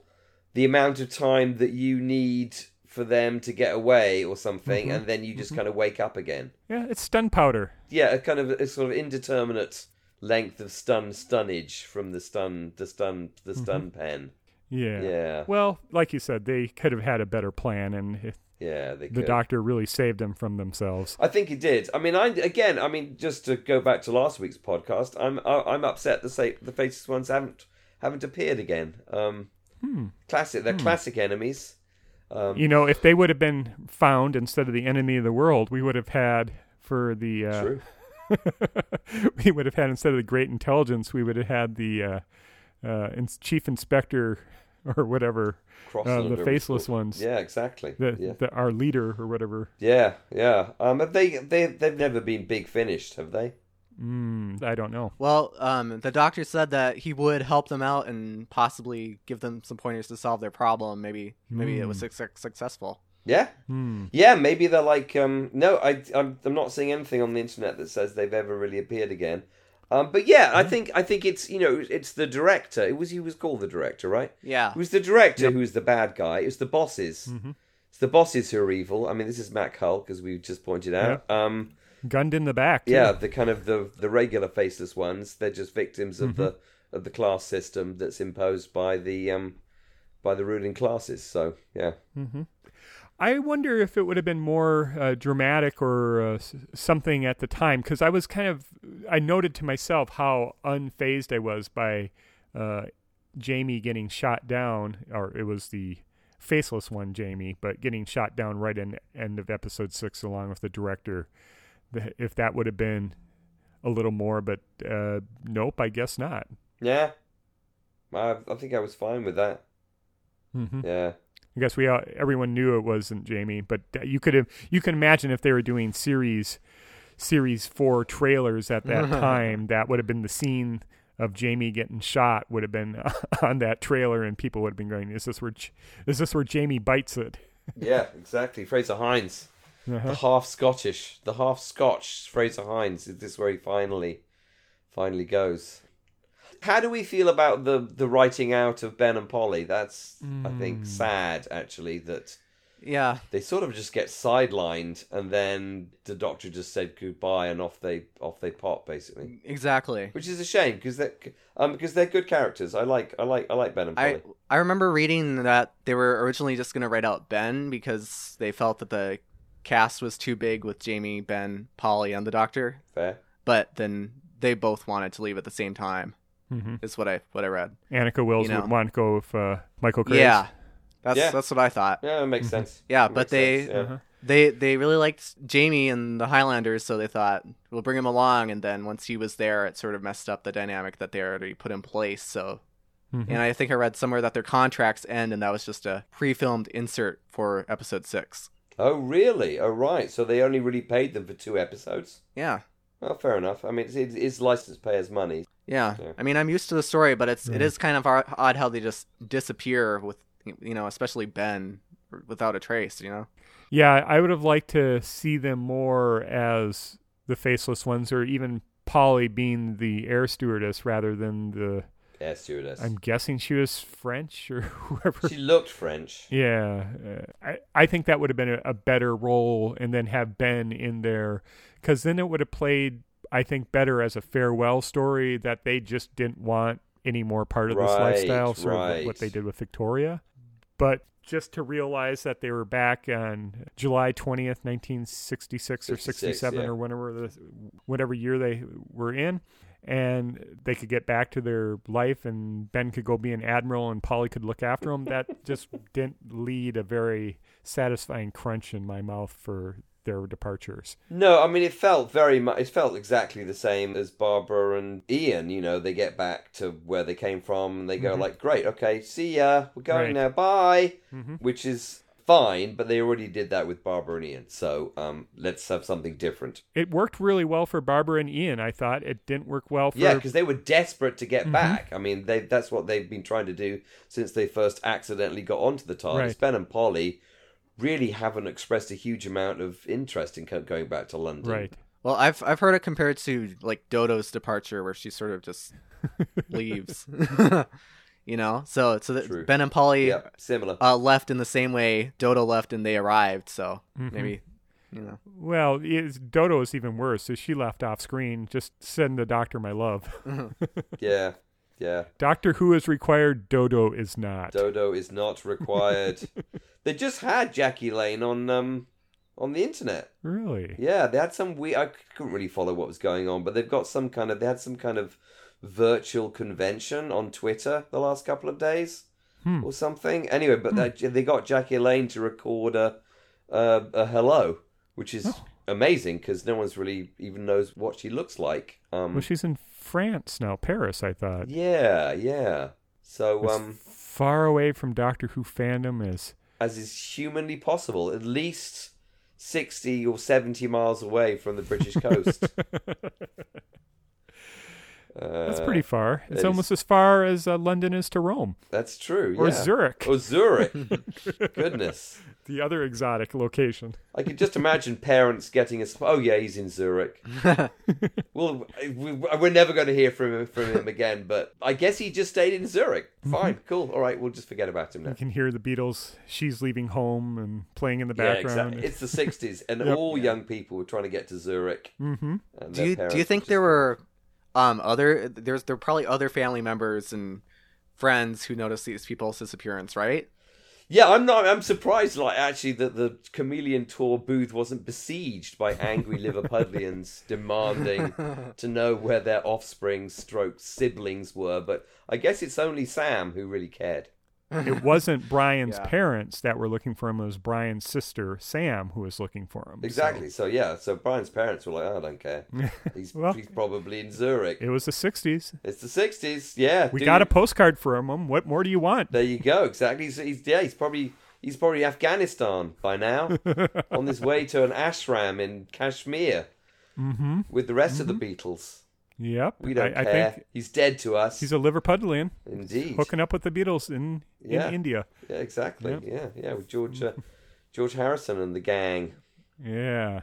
the amount of time that you need for them to get away or something, Mhm. and then you just kind of wake up again. yeah it's stun powder Yeah, a kind of a sort of indeterminate length of stun stunnage from the stun the stun the stun pen. yeah Yeah, well like you said they could have had a better plan and yeah, they the doctor really saved them from themselves I think he did. I mean, I again, I mean, just to go back to last week's podcast, I'm I'm upset the say the faceless ones haven't haven't appeared again. Um, Hmm. classic, they're classic enemies. Um, you know if they would have been found instead of the enemy of the world we would have had for the uh, True. we would have had instead of the great intelligence, we would have had the uh, uh, ins- chief inspector or whatever, uh, the or- faceless ones, Yeah, exactly. the, yeah, the our leader or whatever. yeah, yeah. Um, have they they they've never been big finished, have they? Mm, I don't know. well, um, the doctor said that he would help them out and possibly give them some pointers to solve their problem. Maybe maybe it was suc- successful. Yeah, Hmm. yeah. Maybe they're like um. No, I I'm I'm not seeing anything on the internet that says they've ever really appeared again. Um, but yeah, I think I think it's you know it's the director. It was he was called the director, right? Yeah. It was the director who's the bad guy. It was the bosses. Mm-hmm. It's the bosses who are evil. I mean, this is Mac Hulke, as we just pointed out. Um, Gunned in the back. too. yeah, the kind of the the regular faceless ones. They're just victims of the Mm-hmm. of the class system that's imposed by the um by the ruling classes. So yeah, I wonder if it would have been more uh, dramatic or uh, something at the time because I was kind of I noted to myself how unfazed I was by uh, Jamie getting shot down, or it was the faceless one, Jamie, but getting shot down right in end of episode six along with the director. If that would have been a little more, but uh, nope, I guess not. yeah. I I think I was fine with that. hmm Yeah. I guess we all, everyone knew it wasn't Jamie, but you could have you can imagine if they were doing series series four trailers at that time, that would have been the scene of Jamie getting shot would have been on that trailer, and people would have been going, "Is this where is this where Jamie bites it?" Yeah, exactly. Frazer Hines. Uh-huh. the half Scottish, the half Scotch Frazer Hines. Is this where he finally, finally goes? How do we feel about the the writing out of Ben and Polly? That's I think sad actually that Yeah. they sort of just get sidelined and then the Doctor just said goodbye and off they off they pop basically, Exactly. which is a shame because they um because they're good characters. I like I like I like Ben and Polly. I I remember reading that they were originally just going to write out Ben because they felt that the cast was too big with Jamie, Ben, Polly, and the Doctor. Fair. But then they both wanted to leave at the same time. Hmm Is what I what I read. Anneke Wills You know. would want to go with uh, Michael Craze. Yeah. That's Yeah. that's what I thought. Yeah, it makes sense. Yeah, It but they sense, yeah. Uh-huh. they they really liked Jamie and the Highlanders, so they thought we'll bring him along. And then once he was there, it sort of messed up the dynamic that they already put in place. So, Mhm. and I think I read somewhere that their contracts end, and that was just a pre-filmed insert for episode six. Oh really? Oh right. So they only really paid them for two episodes. Yeah, Well, fair enough. I mean, it's, it's, it's license payers' money. Yeah. Yeah. I mean, I'm used to the story, but it's it Right. is kind of odd odd how they just disappear with you know, especially Ben without a trace. You know. Yeah, I would have liked to see them more as the faceless ones, or even Polly being the air stewardess rather than the. Air stewardess. I'm guessing she was French or whoever. She looked French. Yeah, uh, I I think that would have been a, a better role, and then have Ben in there, because then it would have played, I think, better as a farewell story that they just didn't want any more part of this lifestyle, sort of right. what they did with Victoria. But just to realize that they were back on July twentieth, nineteen sixty six or sixty seven yeah. or whenever the, whatever year they were in. And they could get back to their life, and Ben could go be an admiral, and Polly could look after him. That just didn't lead a very satisfying crunch in my mouth for their departures. No, I mean it felt very much. It felt exactly the same as Barbara and Ian. You know, they get back to where they came from, and they go like, "Great, okay, see ya. We're going Right. now. Bye." Mhm. Which is fine, but they already did that with Barbara and Ian. So um, let's have something different. It worked really well for Barbara and Ian. I thought it didn't work well for Yeah, because they were desperate to get Mhm. back. I mean, they that's what they've been trying to do since they first accidentally got onto the TARDIS. Right. Ben and Polly really haven't expressed a huge amount of interest in going back to London. right. Well, I've I've heard it compared to like Dodo's departure, where she sort of just leaves. you know, so so True. Ben and Polly Yeah, similar. uh, left in the same way Dodo left and they arrived. So Mhm. maybe you know. Well, it's, Dodo is even worse. So she left off screen. Just send the doctor my love. yeah, yeah. Doctor Who is required. Dodo is not. Dodo is not required. They just had Jackie Lane on um on the internet. really? Yeah, they had some we I couldn't really follow what was going on, but they've got some kind of they had some kind of virtual convention on Twitter the last couple of days Hmm. or something. Anyway, but they, they got Jackie Lane to record a a, a hello, which is Oh. amazing because no one's really even knows what she looks like. Um, Well, she's in France now, Paris. I thought. yeah, yeah. So As um, far away from Doctor Who fandom as as is humanly possible, at least sixty or seventy miles away from the British coast. that's Uh, pretty far. It's is- almost as far as uh, London is to Rome That's true. or yeah. Zurich. Or Zurich. Goodness. The other exotic location. I could just imagine parents getting a. sp- Oh yeah, he's in Zurich. well, we, we're never going to hear from him, from him again. But I guess he just stayed in Zurich. Fine, cool. All right, we'll just forget about him now. You can hear the Beatles. She's leaving home and playing in the Yeah, background. exactly. It's the '60s, and Yep. all young people were trying to get to Zurich. mm-hmm. Do you do you think just- there were um other there's there were probably other family members and friends who noticed these people's disappearance, right? Yeah, I'm not. I'm surprised, like actually, that the Chameleon Tour booth wasn't besieged by angry Liverpudlians demanding to know where their offspring, stroke siblings were. But I guess it's only Sam who really cared. It wasn't Brian's Yeah. parents that were looking for him. It was Brian's sister, Sam, who was looking for him. Exactly. So, yeah. So Brian's parents were like, "Oh, "I don't care. He's Well- he's probably in Zurich. it was the 60s. It's the '60s. Yeah. We do got a postcard from him. What more do you want? There you go. Exactly. He's, he's yeah. He's probably he's probably Afghanistan by now, on his way to an ashram in Kashmir mm-hmm. with the rest of the Beatles. Yep. We don't I, I think he's dead to us. he's a Liverpudlian Indeed. hooking up with the Beatles in, Yeah. in India. Yeah, exactly. Yep. Yeah, yeah. With George uh, George Harrison and the gang. Yeah.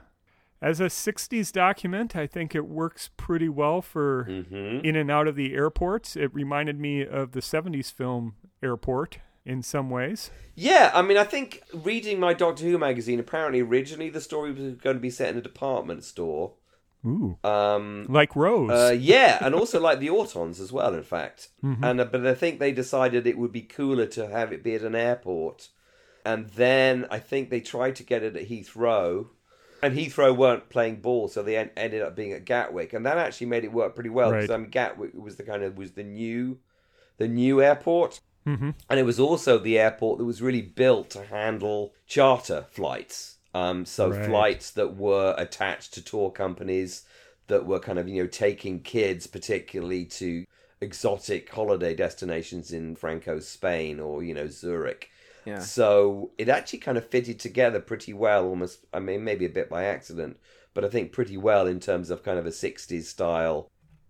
As a 60s document, I think it works pretty well for hmm in and out of the airports. It reminded me of the 70s film Airport in some ways. Yeah, I mean, I think reading my Doctor Who magazine, apparently originally the story was going to be set in a department store. Ooh. Um, Like Rose. uh, yeah, and also like the Autons as well, in fact. Mm-hmm. And uh, but I think they decided it would be cooler to have it be at an airport. And then I think they tried to get it at Heathrow, and Heathrow weren't playing ball, so they en- ended up being at Gatwick, and that actually made it work pretty well because Right. I mean Gatwick was the kind of was the new, the new airport, hmm and it was also the airport that was really built to handle charter flights. Um, so Right. flights that were attached to tour companies that were kind of you know taking kids particularly to exotic holiday destinations in Franco's Spain or you know Zurich. Yeah. So it actually kind of fitted together pretty well, almost. I mean, maybe a bit by accident, but I think pretty well in terms of kind of a '60s style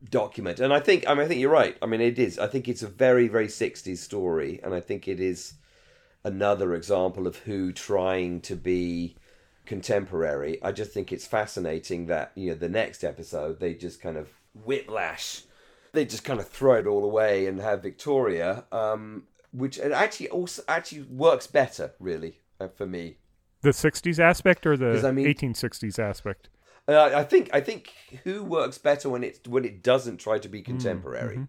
document. And I think, I mean, I think you're right. I mean, it is. I think it's a very, very '60s story, and I think it is another example of who trying to be contemporary. I just think it's fascinating that you know the next episode they just kind of whiplash. They just kind of throw it all away and have Victoria, um, which it actually also actually works better, really, uh, for me. The 60s aspect or the I mean- 1860s aspect? Uh, I think I think who works better when it when it doesn't try to be contemporary.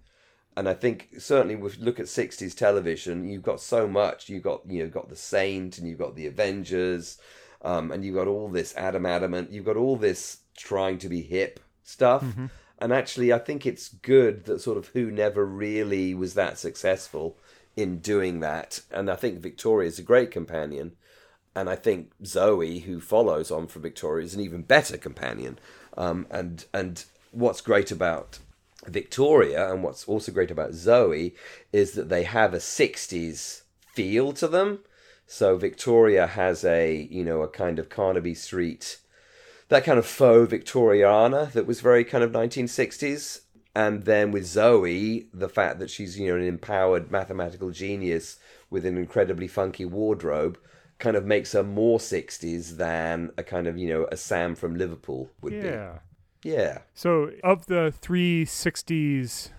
And I think certainly if you look at sixties television, you've got so much. You've got you know got the Saint and you've got the Avengers, um, and you've got all this Adam Adamant. You've got all this trying to be hip stuff. And actually, I think it's good that sort of who never really was that successful in doing that. And I think Victoria is a great companion. And I think Zoe, who follows on from Victoria, is an even better companion. Um, and and what's great about Victoria and what's also great about Zoe is that they have a '60s feel to them. So Victoria has a you know a kind of Carnaby Street, that kind of faux Victoriana that was very kind of 1960s. And then with Zoe, the fact that she's you know an empowered mathematical genius with an incredibly funky wardrobe kind of makes her more 60s than a kind of you know a Sam from Liverpool would Yeah. be. Yeah. Yeah. So, of the three 60s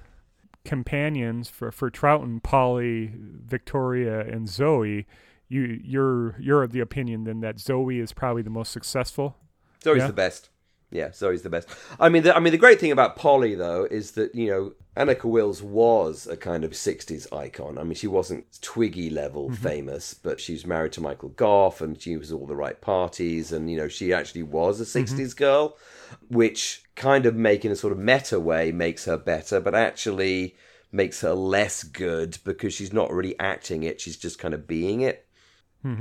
companions for, for Troughton, Polly, Victoria, and Zoe, you you're you're of the opinion then that Zoe is probably the most successful. Zoe's Yeah. the best. Yeah, Zoe's the best. I mean, the, I mean, the great thing about Polly though is that you know Anneke Wills was a kind of '60s icon. I mean, she wasn't Twiggy level mm-hmm. famous, but she was married to Michael Gough, and she was all the right parties, and you know, she actually was a mm-hmm. '60s girl, which kind of making a sort of meta way makes her better, but actually makes her less good because she's not really acting it; she's just kind of being it.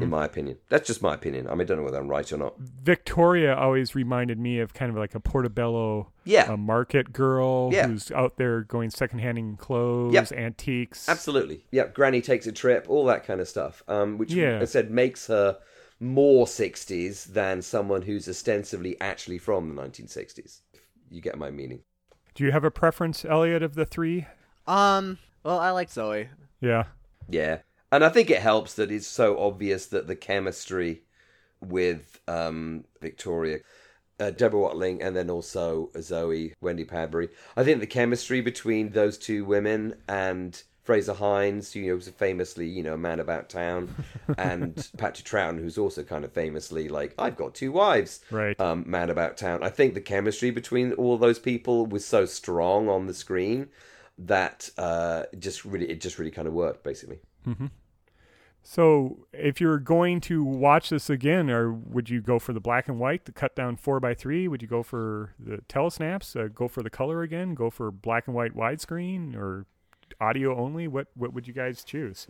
In my opinion, that's just my opinion. I mean, I don't know whether I'm right or not. Victoria always reminded me of kind of like a Portobello Yeah, a market girl Yeah. who's out there going secondhanding clothes, Yep. antiques. Absolutely. Yep. Granny takes a trip, all that kind of stuff. Um, which Yeah. I said makes her more 60s than someone who's ostensibly actually from the 1960s. You get my meaning. Do you have a preference, Eliot, of the three? Um. Well, I like Zoe. Yeah. Yeah. And I think it helps that it's so obvious that the chemistry with um, Victoria, uh, Deborah Watling, and then also Zoe Wendy Padbury. I think the chemistry between those two women and Frazer Hines, who you know, was famously, you know, a man about town, and Patrick Troughton, who's also kind of famously like, I've got two wives, Right. um, man about town. I think the chemistry between all those people was so strong on the screen that uh, just really, it just really kind of worked, basically. So, if you're going to watch this again, or would you go for the black and white, the cut down four by three? Would you go for the telesnaps? Uh, go for the color again? Go for black and white widescreen or audio only? What What would you guys choose?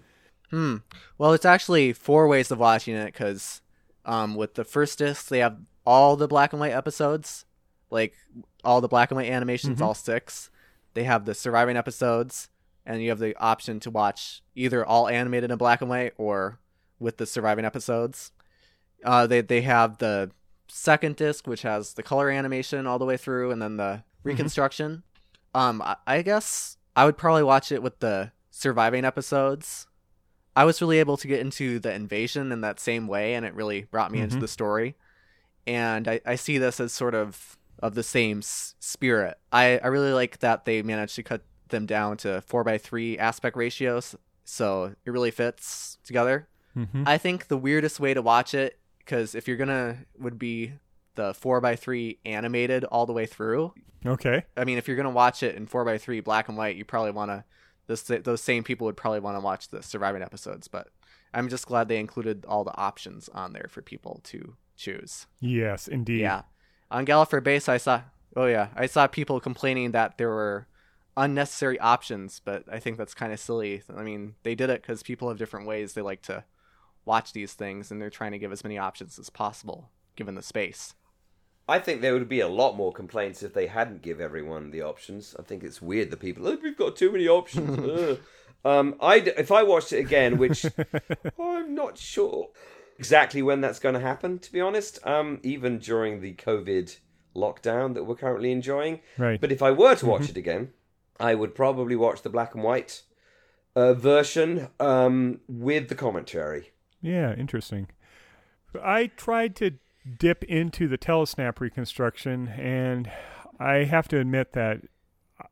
Hmm. Well, it's actually four ways of watching it because, um, with the first disc, they have all the black and white episodes, like all the black and white animations, Mhm. all six. They have the surviving episodes, and you have the option to watch either all animated in black and white or with the surviving episodes. Uh, they they have the second disc, which has the color animation all the way through, and then the reconstruction. Um, I, I guess I would probably watch it with the surviving episodes. I was really able to get into the invasion in that same way, and it really brought me into Mhm. the story. And I, I see this as sort of of the same s- spirit. I, I really like that they managed to cut them down to four by three aspect ratios, so it really fits together. Mm-hmm. I think the weirdest way to watch it, because if you're gonna, would be the four by three animated all the way through. Okay. I mean, if you're gonna watch it in four by three black and white, you probably want to. This those same people would probably want to watch the surviving episodes, but I'm just glad they included all the options on there for people to choose. Yes, indeed. Yeah, on Gallifrey Base, I saw. Oh yeah, I saw people complaining that there were unnecessary options, but I think that's kind of silly. I mean, they did it because people have different ways they like to watch these things, and they're trying to give as many options as possible given the space. I think there would be a lot more complaints if they hadn't give everyone the options. I think it's weird that people, oh, we've got too many options. Um, I if I watched it again, which I'm not sure exactly when that's going to happen. To be honest, um, even during the COVID lockdown that we're currently enjoying. Right. But if I were to watch it again, I would probably watch the black and white uh, version um, with the commentary. Yeah, interesting. I tried to dip into the telesnap reconstruction, and I have to admit that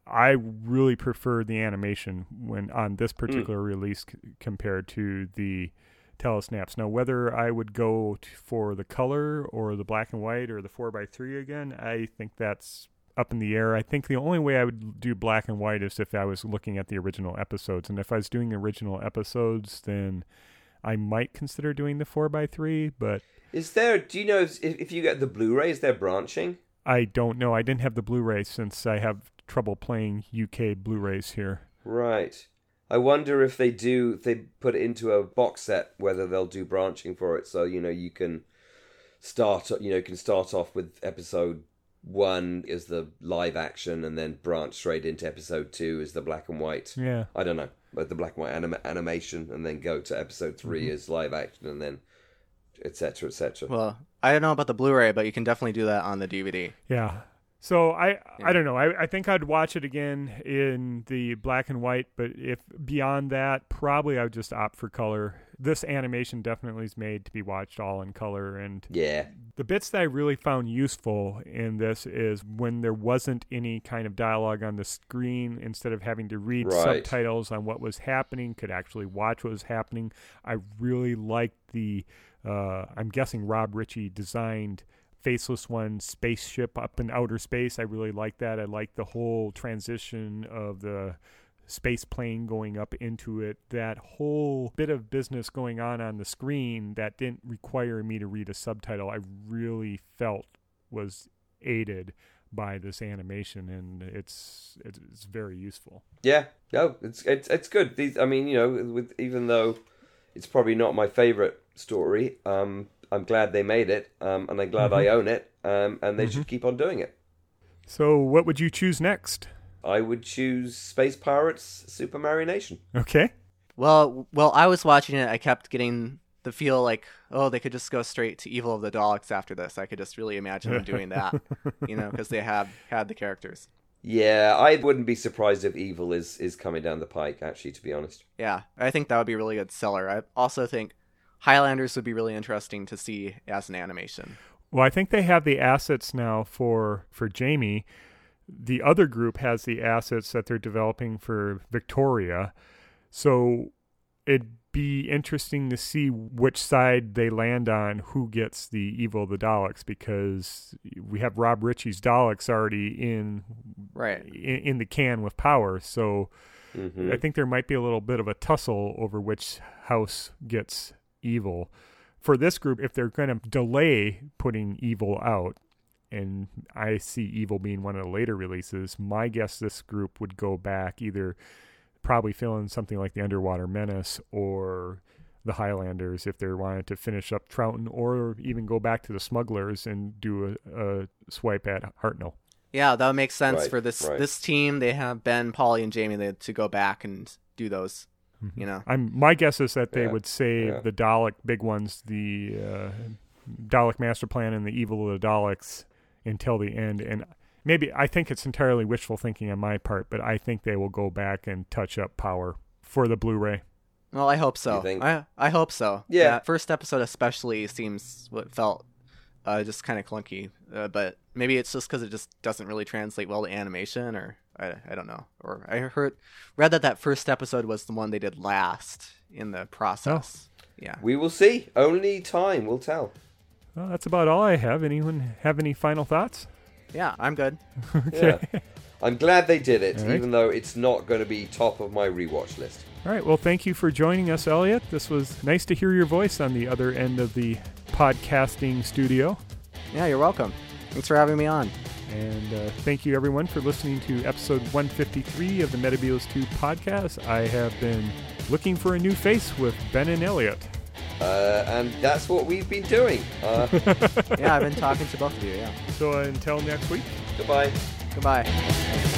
I really prefer the animation when on this particular release c- compared to the telesnaps. Now, whether I would go t- for the color or the black and white or the four by three again, I think that's up in the air. I think the only way I would do black and white is if I was looking at the original episodes, and if I was doing original episodes, then I might consider doing the four by three, but Is there? Do you know if, if you get the Blu-ray, is there branching? I don't know. I didn't have the Blu-ray since I have trouble playing UK Blu-rays here. Right. I wonder if they do, if they put it into a box set, whether they'll do branching for it. So, you know, you can start, you know, you can start off with episode one is the live action and then branch straight into episode two is the black and white. Yeah. I don't know, but the black and white anim- animation and then go to episode 3 mm-hmm. is live action and then etc. etc. Well, I don't know about the Blu-ray, but you can definitely do that on the DVD. Yeah. So I Yeah. I don't know. I, I think I'd watch it again in the black and white, but if beyond that, probably I would just opt for color. This animation definitely is made to be watched all in color and yeah. the bits that I really found useful in this is when there wasn't any kind of dialogue on the screen, instead of having to read Right. subtitles on what was happening, could actually watch what was happening. I really liked the, uh, I'm guessing Rob Ritchie designed Faceless One spaceship up in outer space. I really like that. I like the whole transition of the space plane going up into it that whole bit of business going on on the screen that didn't require me to read a subtitle i really felt was aided by this animation and it's it's, very useful Yeah, no, it's it's it's good. These, I mean, you know, with even though it's probably not my favorite story, um, I'm glad they made it, um, and I'm glad I own it, um, and they should keep on doing it. so what would you choose next I would choose Space Pirates Supermarionation. okay Well, well, I was watching it. I kept getting the feel like, oh, they could just go straight to Evil of the Daleks after this. I could just really imagine them doing that, you know, because they have had the characters. Yeah, I wouldn't be surprised if Evil is is coming down the pike. Actually, to be honest. Yeah, I think that would be a really good seller. I also think Highlanders would be really interesting to see as an animation. Well, I think they have the assets now for for Jamie. The other group has the assets that they're developing for Victoria. So it'd be interesting to see which side they land on who gets the evil of the Daleks because we have Rob Ritchie's Daleks already in right in, in the can with power. So Mhm. I think there might be a little bit of a tussle over which house gets evil. For this group, if they're going to delay putting evil out, and I see evil being one of the later releases, my guess this group would go back either probably fill in something like the Underwater Menace or the Highlanders if they wanted to finish up Troughton or even go back to the Smugglers and do a, a swipe at Hartnell. Yeah, that would make sense Right, for this right. this team. They have Ben, Polly, and Jamie they, to go back and do those. Mm-hmm. You know, I'm my guess is that they Yeah, would save yeah. the Dalek big ones, the uh, Dalek Master Plan and the Evil of the Daleks until the end. And maybe I think it's entirely wishful thinking on my part, but I think they will go back and touch up power for the Blu-ray. well, I hope so. Think? I I hope so. Yeah. That first episode especially seems what felt uh, just kind of clunky, uh, but maybe it's just because it just doesn't really translate well to animation, or I, I don't know. Or I heard read that that first episode was the one they did last in the process. Oh. Yeah. We will see. Only time will tell. Well, that's about all I have. Anyone have any final thoughts? Yeah, I'm good. Yeah. I'm glad they did it, All right. even though it's not going to be top of my rewatch list. All right. Well, thank you for joining us, Eliot. This was nice to hear your voice on the other end of the podcasting studio. Yeah, you're welcome. Thanks for having me on. And uh, thank you, everyone, for listening to episode 153 of the Metebelis 2 podcast. I have been looking for a new face with Ben and Eliot. Uh, and that's what we've been doing. Uh, Yeah, I've been talking to both of you. Yeah. So until next week. goodbye. Goodbye.